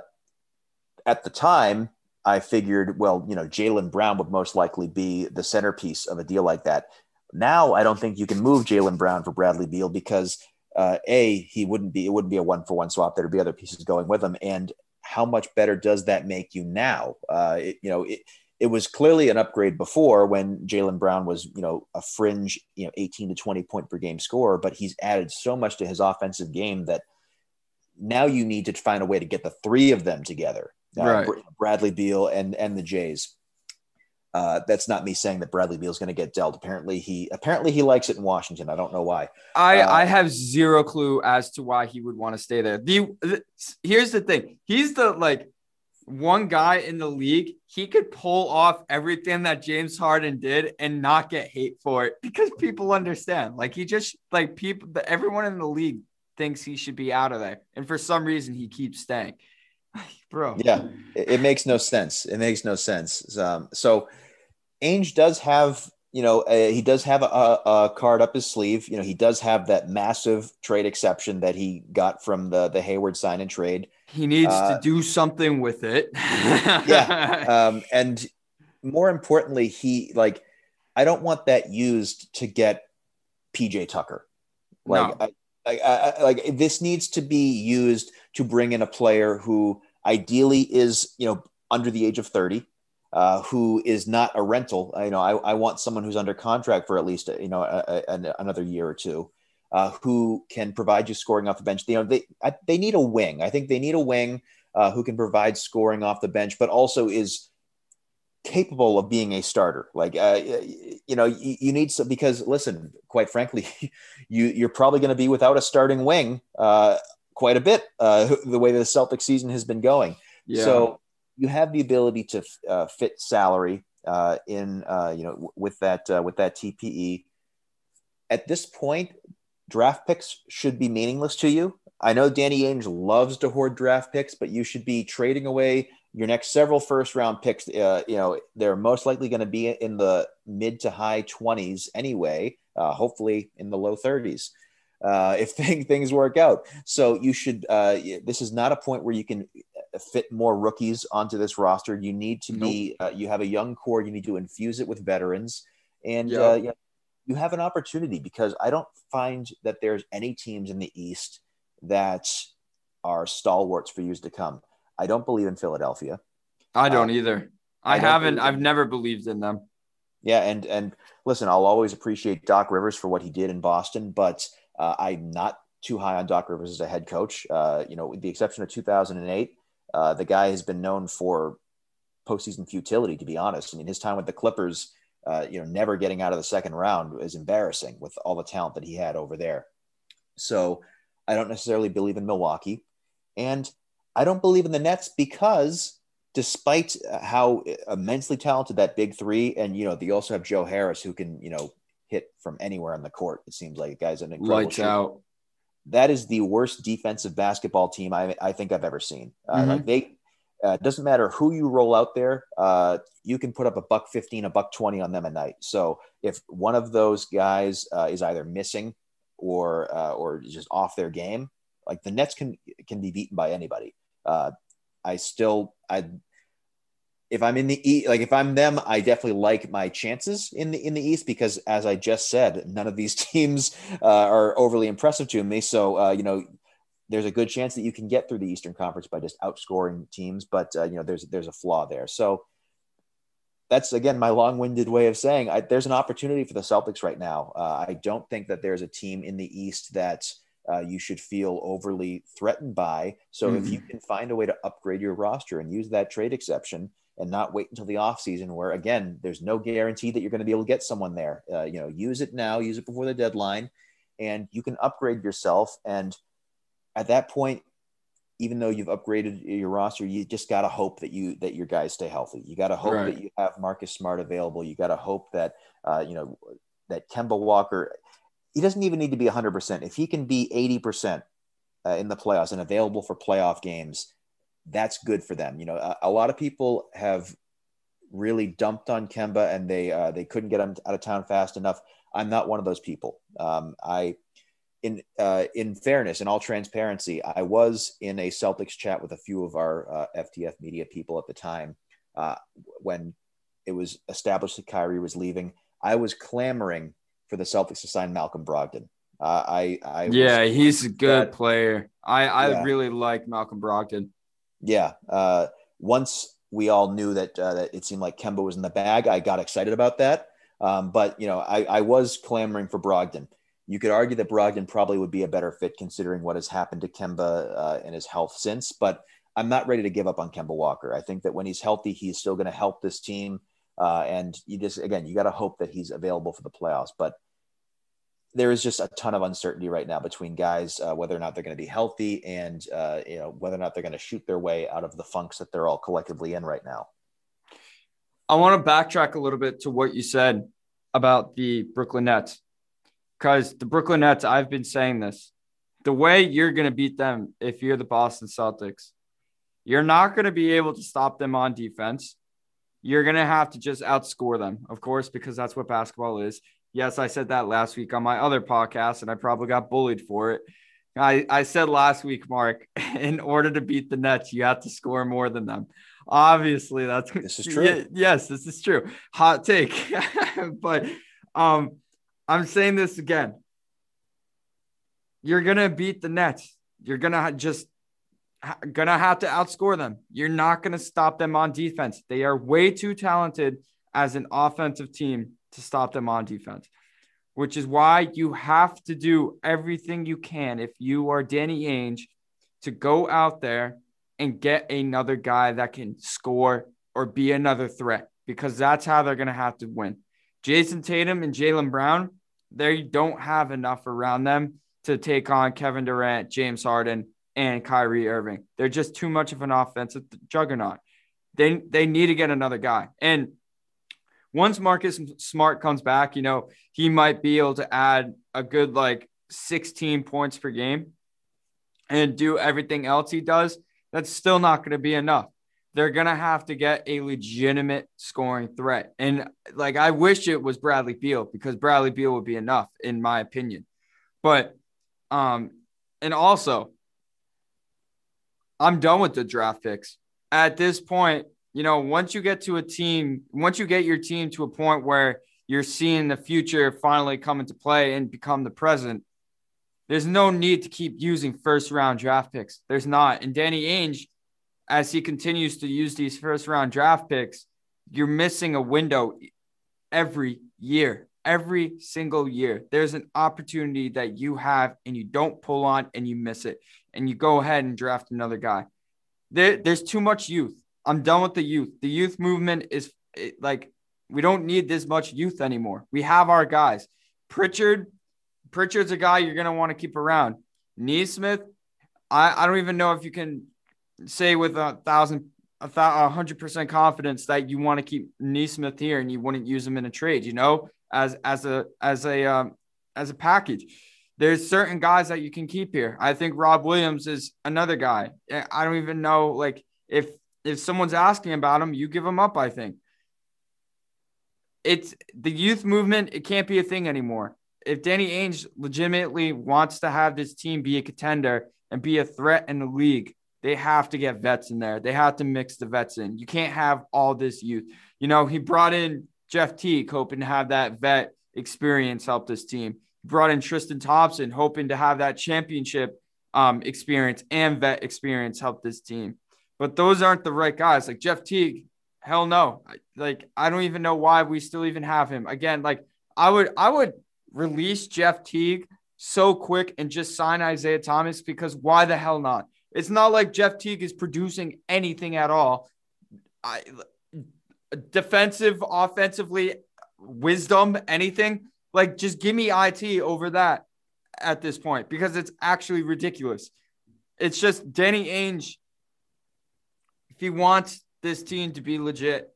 at the time, I figured, well, you know, Jaylen Brown would most likely be the centerpiece of a deal like that. Now, I don't think you can move Jaylen Brown for Bradley Beal because uh, a he wouldn't be it wouldn't be a one for one swap. There'd be other pieces going with him, and how much better does that make you now? Uh, it, you know, it, it was clearly an upgrade before when Jaylen Brown was, you know, a fringe, you know, 18 to 20 point per game scorer, but he's added so much to his offensive game that now you need to find a way to get the three of them together. Uh, right. Bradley Beal and and the Jays. Uh, that's not me saying that Bradley Beal is going to get dealt. Apparently he apparently he likes it in Washington. I don't know why. I uh, I have zero clue as to why he would want to stay there. The, the here's the thing. He's the like one guy in the league. He could pull off everything that James Harden did and not get hate for it because people understand. Like he just like people everyone in the league thinks he should be out of there. And for some reason he keeps staying. Bro. Yeah, it, it, makes no sense. It makes no sense. Um, so Ainge does have, you know, he does have a, a, card up his sleeve. You know, he does have that massive trade exception that he got from the the Hayward sign and trade. He needs uh, to do something with it. yeah, um, and more importantly, he like, I don't want that used to get PJ Tucker. Like, no. I, I, I, like this needs to be used to bring in a player who ideally is, you know, under the age of thirty uh, who is not a rental. You know, I, I want someone who's under contract for at least you know a, a, another year or two, uh, who can provide you scoring off the bench. You know, they I, they need a wing. I think they need a wing uh, who can provide scoring off the bench, but also is capable of being a starter. Like, uh, you know, you, you, need some because listen, quite frankly, you you're probably going to be without a starting wing uh, quite a bit. Uh, the way the Celtic season has been going. Yeah. So you have the ability to uh, fit salary uh, in uh, you know w- with that uh, with that TPE. At this point, draft picks should be meaningless to you. I know Danny Ainge loves to hoard draft picks, but you should be trading away your next several first round picks. Uh, you know they're most likely going to be in the mid to high twenties anyway. Uh, hopefully in the low thirties uh, if things work out. So you should. Uh, this is not a point where you can fit more rookies onto this roster. You need to nope. be. Uh, you have a young core. You need to infuse it with veterans, and yep. uh, you, know, you have an opportunity because I don't find that there's any teams in the East that are stalwarts for years to come. I don't believe in Philadelphia. I don't uh, either. I, I haven't. I've never believed in them. Yeah, and and listen, I'll always appreciate Doc Rivers for what he did in Boston, but uh, I'm not too high on Doc Rivers as a head coach. Uh, you know, with the exception of 2008, uh, the guy has been known for postseason futility. To be honest, I mean, his time with the Clippers, uh, you know, never getting out of the second round is embarrassing with all the talent that he had over there. So, I don't necessarily believe in Milwaukee, and I don't believe in the Nets because despite uh, how immensely talented that big three, and you know, they also have Joe Harris who can, you know, hit from anywhere on the court. It seems like guy's an incredible lights shooter. out. That is the worst defensive basketball team I, I think I've ever seen. Uh, mm-hmm. Like they, uh, doesn't matter who you roll out there. Uh, you can put up a buck 15, a buck 20 on them a night. So if one of those guys uh, is either missing or, uh, or just off their game, like the Nets can, can be beaten by anybody. Uh, I still, I if I'm in the East, like if I'm them, I definitely like my chances in the in the East because, as I just said, none of these teams uh, are overly impressive to me. So uh, you know, there's a good chance that you can get through the Eastern Conference by just outscoring teams, but uh, you know, there's there's a flaw there. So that's again my long-winded way of saying I, there's an opportunity for the Celtics right now. Uh, I don't think that there's a team in the East that. Uh, you should feel overly threatened by. So, mm-hmm. if you can find a way to upgrade your roster and use that trade exception, and not wait until the offseason where again there's no guarantee that you're going to be able to get someone there uh, you know use it now use it before the deadline and you can upgrade yourself and at that point even though you've upgraded your roster you just got to hope that you that your guys stay healthy you got to hope right. that you have marcus smart available you got to hope that uh, you know that kemba walker he doesn't even need to be 100% if he can be 80% uh, in the playoffs and available for playoff games that's good for them. You know, a, a lot of people have really dumped on Kemba and they uh, they couldn't get him out of town fast enough. I'm not one of those people. Um, I, in uh, in fairness, in all transparency, I was in a Celtics chat with a few of our uh, FTF media people at the time uh, when it was established that Kyrie was leaving. I was clamoring for the Celtics to sign Malcolm Brogdon. Uh, I, I yeah, he's a good that, player. I I yeah. really like Malcolm Brogdon yeah, uh, once we all knew that, uh, that it seemed like Kemba was in the bag, I got excited about that. Um, but you know, I, I was clamoring for Brogdon. You could argue that Brogdon probably would be a better fit considering what has happened to Kemba uh, and his health since. But I'm not ready to give up on Kemba Walker. I think that when he's healthy, he's still going to help this team. Uh, and you just again, you got to hope that he's available for the playoffs. But there is just a ton of uncertainty right now between guys uh, whether or not they're going to be healthy and uh, you know whether or not they're going to shoot their way out of the funks that they're all collectively in right now. I want to backtrack a little bit to what you said about the Brooklyn Nets because the Brooklyn Nets, I've been saying this. The way you're going to beat them if you're the Boston Celtics, you're not going to be able to stop them on defense. You're going to have to just outscore them, of course, because that's what basketball is. Yes, I said that last week on my other podcast, and I probably got bullied for it. I, I said last week, Mark, in order to beat the Nets, you have to score more than them. Obviously, that's this is true. yes, this is true. Hot take. but um, I'm saying this again. You're gonna beat the Nets. You're gonna just gonna have to outscore them. You're not gonna stop them on defense. They are way too talented as an offensive team to stop them on defense, which is why you have to do everything you can if you are Danny Ainge to go out there and get another guy that can score or be another threat because that's how they're going to have to win. Jayson Tatum and Jaylen Brown, they don't have enough around them to take on Kevin Durant, James Harden, and Kyrie Irving. They're just too much of an offensive juggernaut. They they need to get another guy. And once Marcus Smart comes back, you know, he might be able to add a good like 16 points per game and do everything else he does. That's still not going to be enough. They're going to have to get a legitimate scoring threat. And like, I wish it was Bradley Beal because Bradley Beal would be enough, in my opinion. But, um, and also, I'm done with the draft picks. At this point, you know, once you get to a team, once you get your team to a point where you're seeing the future finally come into play and become the present, There's no need to keep using first round draft picks. There's not. And Danny Ainge, as he continues to use these first round draft picks, you're missing a window every year, every single year. There's an opportunity that you have and you don't pull on and you miss it. And you go ahead and draft another guy. There, there's too much youth. I'm done with the youth. The youth movement is like, we don't need this much youth anymore. We have our guys. Pritchard, Pritchard's a guy you're going to want to keep around. Nesmith, I, I don't even know if you can say with a thousand a hundred percent confidence that you want to keep Nesmith here and you wouldn't use him in a trade, you know, as as a as a um, as a package. There's certain guys that you can keep here. I think Rob Williams is another guy. I don't even know like if if someone's asking about him, you give him up. I think it's the youth movement. It can't be a thing anymore. If Danny Ainge legitimately wants to have this team be a contender and be a threat in the league, they have to get vets in there. They have to mix the vets in. You can't have all this youth. You know, he brought in Jeff Teague, hoping to have that vet experience help this team. He brought in Tristan Thompson, hoping to have that championship um, experience and vet experience help this team. But those aren't the right guys. Like Jeff Teague, hell no. Like I don't even know why we still even have him. Again, like I would I would release Jeff Teague so quick and just sign Isaiah Thomas because why the hell not? It's not like Jeff Teague is producing anything at all. I, defensive, offensively, wisdom, anything. Like, just give me IT over that at this point because it's actually ridiculous. It's just Danny Ainge. If he wants this team to be legit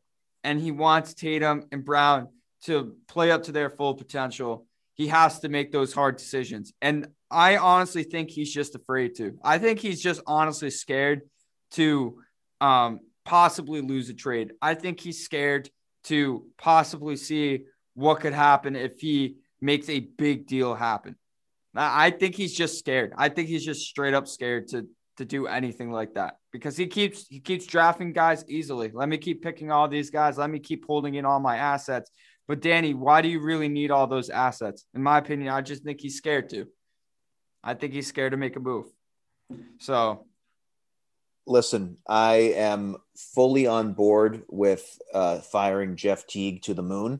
and he wants Tatum and Brown to play up to their full potential, he has to make those hard decisions. And I honestly think he's just afraid to. I think he's just honestly scared to um, possibly lose a trade. I think he's scared to possibly see what could happen if he makes a big deal happen. I think he's just scared. I think he's just straight up scared to to do anything like that because he keeps he keeps drafting guys easily. Let me keep picking all these guys. Let me keep holding in all my assets. But Danny, why do you really need all those assets? In my opinion, I just think he's scared to. I think he's scared to make a move. So, listen, I am fully on board with uh, firing Jeff Teague to the moon.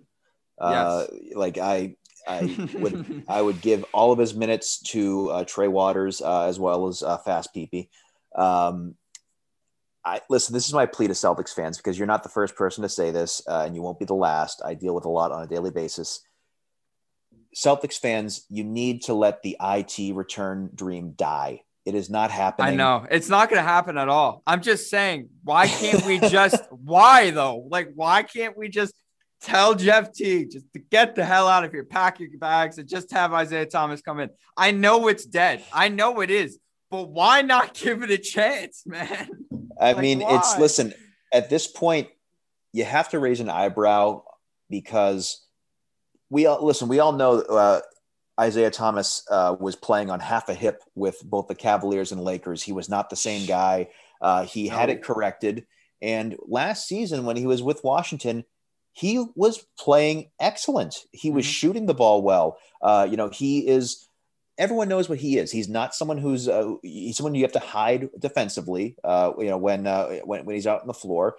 Uh, yes. Like I, I would, I would give all of his minutes to uh, Trey Waters uh, as well as uh, Fast Peepee. Um, I listen. This is my plea to Celtics fans because you're not the first person to say this, uh, and you won't be the last. I deal with a lot on a daily basis. Celtics fans, you need to let the IT return dream die. It is not happening. I know it's not going to happen at all. I'm just saying, why can't we just, why though? Like, why can't we just tell Jeff Teague just to get the hell out of here, pack your bags, and just have Isaiah Thomas come in? I know it's dead. I know it is, but why not give it a chance, man? I like, mean, why? it's, listen, at this point, you have to raise an eyebrow because we all listen. We all know uh, Isaiah Thomas uh, was playing on half a hip with both the Cavaliers and Lakers. He was not the same guy. Uh, he no. had it corrected. And last season, when he was with Washington, he was playing excellent. He was mm-hmm. shooting the ball well. Uh, you know, he is. Everyone knows what he is. He's not someone who's uh, he's someone you have to hide defensively. Uh, you know, when uh, when when he's out on the floor,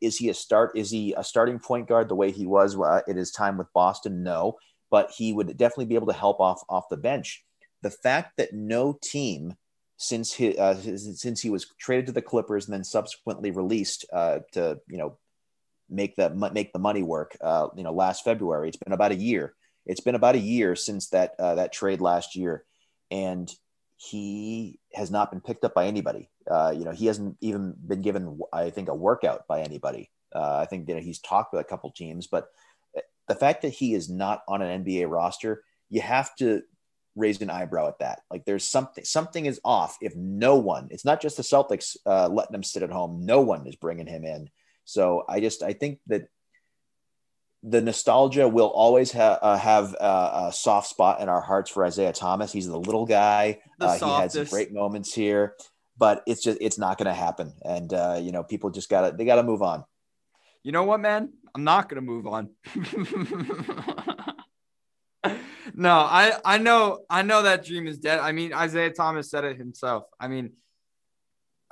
is he a start? Is he a starting point guard the way he was uh, in his time with Boston? No, but he would definitely be able to help off off the bench. The fact that no team since he uh, since he was traded to the Clippers and then subsequently released uh, to you know make the make the money work. Uh, you know, last February. It's been about a year. It's been about a year since that uh, that trade last year, and he has not been picked up by anybody. Uh, you know, he hasn't even been given, I think, a workout by anybody. Uh, I think you know he's talked with a couple teams, but the fact that he is not on an NBA roster, you have to raise an eyebrow at that. Like there's something, something is off. If no one, it's not just the Celtics uh, letting him sit at home. No one is bringing him in. So I just, I think that the nostalgia will always ha- uh, have uh, a soft spot in our hearts for Isaiah Thomas. He's the little guy. Uh, he had some great moments here, but it's just it's not going to happen. And uh, you know, people just gotta they gotta move on. You know what, man? I'm not going to move on. no, I I know I know that dream is dead. I mean, Isaiah Thomas said it himself. I mean,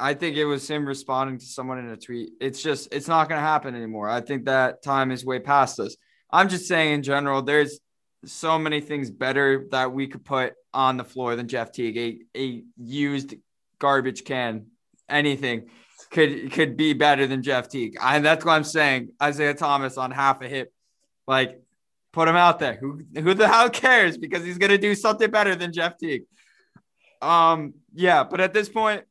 I think it was him responding to someone in a tweet. It's just it's not going to happen anymore. I think that time is way past us. I'm just saying in general, there's so many things better that we could put on the floor than Jeff Teague. A, a used garbage can, anything could could be better than Jeff Teague. And that's what I'm saying. Isaiah Thomas on half a hip, like put him out there. Who who the hell cares? Because he's gonna do something better than Jeff Teague. Um, yeah, but at this point,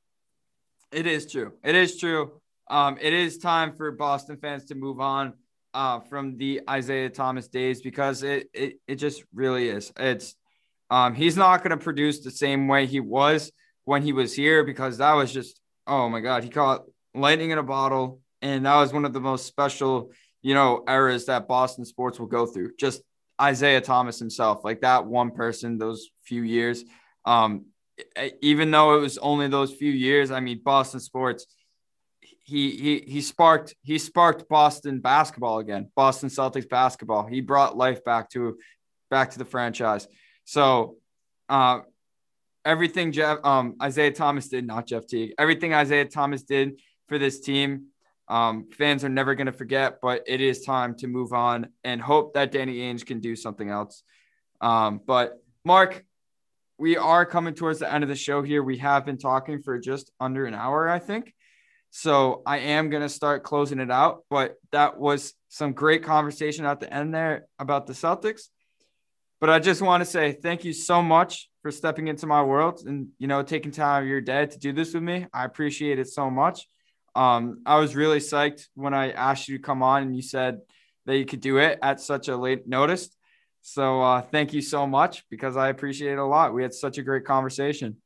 it is true. It is true. Um, it is time for Boston fans to move on uh, from the Isaiah Thomas days because it it, it just really is. It's um, he's not going to produce the same way he was when he was here because that was just oh my god he caught lightning in a bottle and that was one of the most special you know eras that Boston sports will go through. Just Isaiah Thomas himself, like that one person, those few years. Um, even though it was only those few years, I mean Boston sports he he he sparked he sparked Boston basketball again, Boston Celtics basketball. He brought life back to back to the franchise. So uh, everything Jeff um, Isaiah Thomas did, not Jeff Teague, everything Isaiah Thomas did for this team, um, fans are never going to forget. But it is time to move on and hope that Danny Ainge can do something else. Um, but Mark, we are coming towards the end of the show here. We have been talking for just under an hour, I think. So I am going to start closing it out. But that was some great conversation at the end there about the Celtics. But I just want to say thank you so much for stepping into my world and you know taking time out of your day to do this with me. I appreciate it so much. Um, I was really psyched when I asked you to come on and you said that you could do it at such a late notice. So uh, thank you so much because I appreciate it a lot. We had such a great conversation.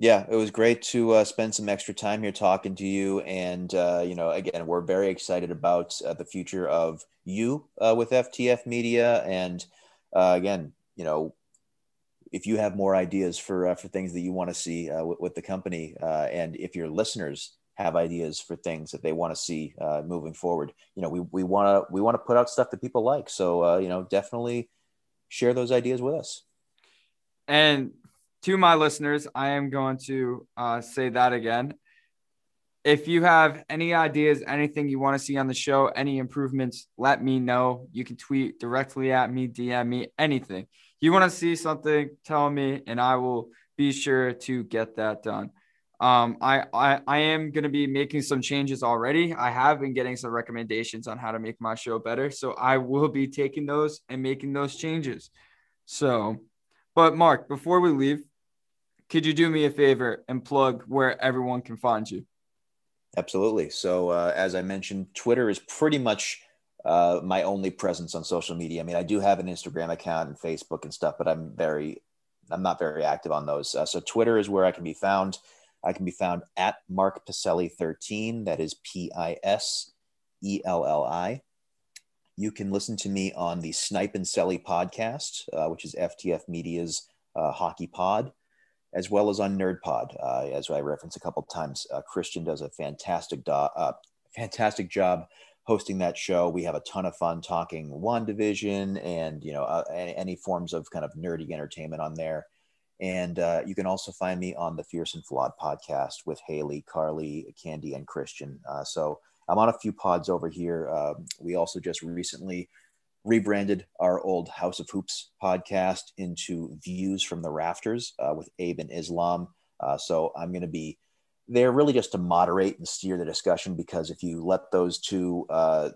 Yeah, it was great to uh, spend some extra time here talking to you. And, uh, you know, again, we're very excited about uh, the future of you uh, with FTF Media. And uh, again, you know, if you have more ideas for, for things that you want to see with the company, and if your listeners have ideas for things that they want to see moving forward, you know, we, we want to we want to put out stuff that people like. So, you know, definitely share those ideas with us. And to my listeners, I am going to uh, say that again. If you have any ideas, anything you want to see on the show, any improvements, let me know. You can tweet directly at me, DM me, anything. You want to see something, tell me, and I will be sure to get that done. Um, I, I, I am going to be making some changes already. I have been getting some recommendations on how to make my show better. So I will be taking those and making those changes. So, but Mark, before we leave, could you do me a favor and plug where everyone can find you? Absolutely. So, uh, as I mentioned, Twitter is pretty much uh, my only presence on social media. I mean, I do have an Instagram account and Facebook and stuff, but I'm very, I'm not very active on those. Uh, so, Twitter is where I can be found. I can be found at Mark Piselli 13. That is P I S E L L I. You can listen to me on the Snipe and Selly podcast, uh, which is FTF Media's uh, hockey pod as well as on NerdPod, uh, as I referenced a couple times. Uh, Christian does a fantastic, do- uh, fantastic job hosting that show. We have a ton of fun talking WandaVision and you know uh, any, forms of kind of nerdy entertainment on there. And uh, you can also find me on the Fierce and Flawed podcast with Haley, Carly, Candy, and Christian. Uh, so I'm on a few pods over here. Um, we also just recently rebranded our old House of Hoops podcast into Views from the Rafters uh, with Abe and Islam. Uh, so I'm going to be there really just to moderate and steer the discussion because if you let those two, uh,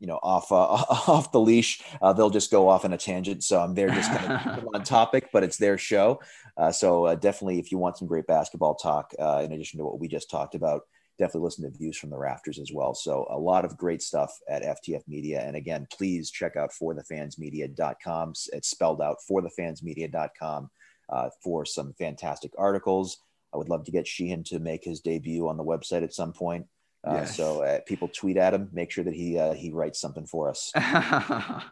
you know, off uh, off the leash, uh, they'll just go off on a tangent. So I'm there just kind of on topic, but it's their show. Uh, so definitely, if you want some great basketball talk, in addition to what we just talked about, definitely listen to Views from the Rafters as well. So a lot of great stuff at FTF Media. And again, please check out forthefansmedia.com. It's spelled out forthefansmedia.com uh, for some fantastic articles. I would love to get Sheehan to make his debut on the website at some point. Uh, yes. So uh, people tweet at him, make sure that he uh, he writes something for us. I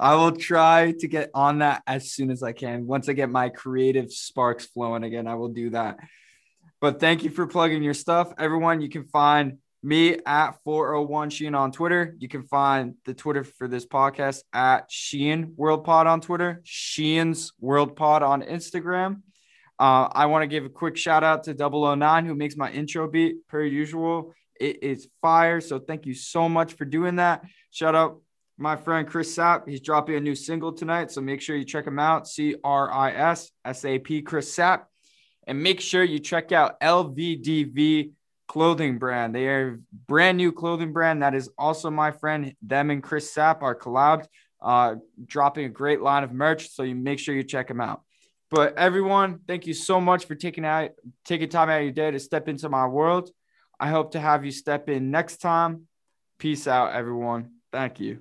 will try to get on that as soon as I can. Once I get my creative sparks flowing again, I will do that. But thank you for plugging your stuff. Everyone, you can find me at 401 Sheehan on Twitter. You can find the Twitter for this podcast at Sheehan World Pod on Twitter, Sheehan's World Pod on Instagram. Uh, I want to give a quick shout out to 009 who makes my intro beat per usual. It is fire. So thank you so much for doing that. Shout out my friend Cris Sapp. He's dropping a new single tonight. So make sure you check him out. C R I S S A P Cris Sapp. And make sure you check out LVDV clothing brand. They are brand new clothing brand. That is also my friend. Them and Cris Sapp are collabed, uh, dropping a great line of merch. So you make sure you check them out. But everyone, thank you so much for taking out taking time out of your day to step into my world. I hope to have you step in next time. Peace out, everyone. Thank you.